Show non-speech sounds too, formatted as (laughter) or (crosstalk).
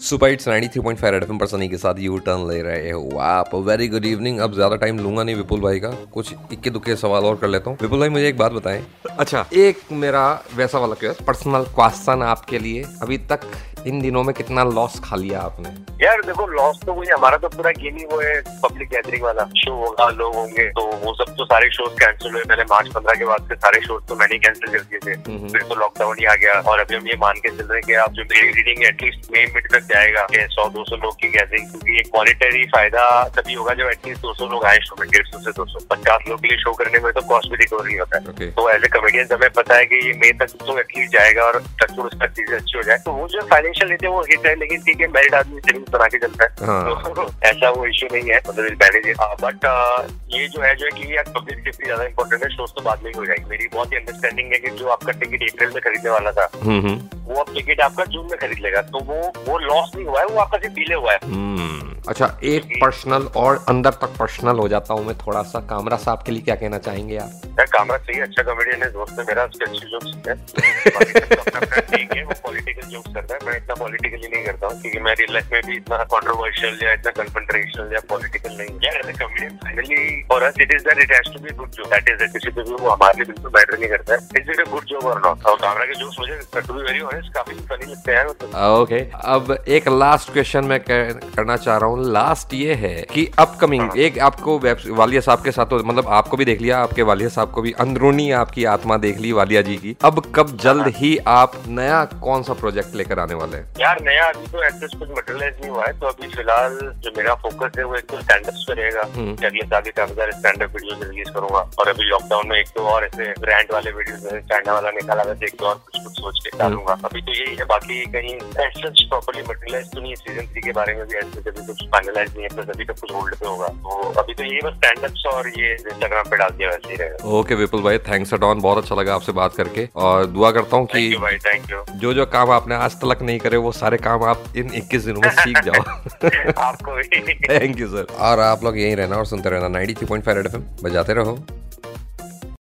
सुपाइट्स 93.5 Red FM एम परसनी के साथ यू टर्न ले रहे हो। आप वेरी गुड इवनिंग अब ज़्यादा टाइम लूँगा नहीं विपुल भाई का। कुछ इक्के दुक्के सवाल और कर लेता हूँ। विपुल भाई मुझे एक बात बताएँ। अच्छा। एक मेरा वैसा वाला क्वेश्चन पर्सनल क्वेश्चन आपके लिए। अभी तक इन दिनों में कितना लॉस खा लिया आपने? यार देखो लॉस तो वही हमारा तो पूरा गेम ही वो है पब्लिक गैदरिंग वाला। शो होगा लोग होंगे तो वो सब तो सारे शोज़ कैंसिल हुए। पहले मार्च पंद्रह के बाद से सारे शोज़ तो मैंने कैंसिल कर दिए थे। फिर तो लॉकडाउन ही आ गया। और अभी हम ये मान के चल रहे हैं कि आप जो मेरी रीडिंग एटलीस्ट मई मिड तक जाएगा। सौ दो सौ लोग की गैदरिंग क्योंकि एक मॉनिटरी फ़ायदा तभी होगा जब एटलीस्ट दो सौ लोग आए शो में डेढ़ सौ से दो सौ। पचास लोग के लिए शो करने में तो कॉस्ट भी रिकवर नहीं होता है। तो एज ए कमेडियन हमें पता है की ये मई तक तो एटलीस्ट जाएगा और टच उसका चीज़ें अच्छी हो जाए तो वो जो फाइनेंशियल लेते हैं वो हिट है लेकिन ठीक है मेरिट आदमी सेविंग्स बना के चलता है। हाँ। तो (laughs) ऐसा वो इश्यू नहीं है मतलब मैनेज बट ये जो है जो है कि पब्लिक सेफ्टी ज़्यादा इंपॉर्टेंट है शोज़ तो बाद में ही हो जाएगी। मेरी बहुत ही अंडरस्टैंडिंग है कि जो आपका टिकट अप्रैल में खरीदने वाला था हम्म हम्म। वो अब टिकट आपका जून में खरीद लेगा। तो वो वो लॉस नहीं हुआ है वो आपका सिर्फ़ डिले हुआ है। हम्म, अच्छा एक पर्सनल और अंदर तक पर्सनल हो जाता हूँ मैं थोड़ा सा। कामरा साहब के लिए क्या कहना चाहेंगे आप? कामरा सही अच्छा कॉमेडियन है दोस्त है मेरा उसके अच्छे जोक्स है। इतना पॉलिटिकली क्योंकि मैं रियल लाइफ में भी इतना कंट्रोवर्शियल या इतना कन्फ्रंटेशनल या पॉलिटिकल नहीं हूँ। Finally for us it is that it has to be good joke that is किसी पे भी वो हमारे लिए बिल्कुल मैटर नहीं करता है। Is it a good joke or not और कामरा के जोक्स मुझे टू बी वेरी ऑनेस्ट काफ़ी फनी लगते हैं। ओके अब एक लास्ट क्वेश्चन मैं करना चाह रहा हूँ। लास्ट ये है कि अपकमिंग एक आपको वालिया साहब के साथ तो मतलब आपको भी देख लिया आपके वालिया साहब को भी अंदरूनी आपकी आत्मा देख ली वालिया जी की। अब कब जल्द ही। आप नया कौन सा प्रोजेक्ट लेकर आने वाले हैं? यार नया अभी तो एटलीस्ट कुछ मटेरियलाइज नहीं हुआ है तो अभी फ़िलहाल जो मेरा फोकस है वो एक तो स्टैंड अप्स पे रहेगा। हम्म। कि अगले साल भी काफ़ी सारे स्टैंड अप वीडियो रिलीज़ करूँगा। और अभी लॉकडाउन में एक तो और ऐसे ब्रांड वाले वीडियो चाइना वाला निकाला था एक तो और कुछ कुछ सोच के डालूँगा। अभी तो यही है बाकी कहीं सच प्रॉपरली मटेरियलाइज तो नहीं है सीज़न थ्री के बारे में भी ऐसे कभी कुछ फाइनलाइज नहीं है प्लस अभी तक कुछ होल्ड पे होगा। तो अभी तो यही बस स्टैंड अप्स और ये इंस्टाग्राम पे डाल दिया वैसे ही रहेगा। ओके विपुल भाई थैंक्स अडॉन बहुत अच्छा लगा आपसे बात करके। और दुआ करता हूँ कि जो जो काम आपने आज तक नहीं करे वो सारे काम आप इन 21 दिनों में सीख जाओ। (laughs) आपको भी। थैंक यू सर और आप लोग यहीं रहना और सुनते रहना। 93.5 थ्री एफएम। बजाते रहो।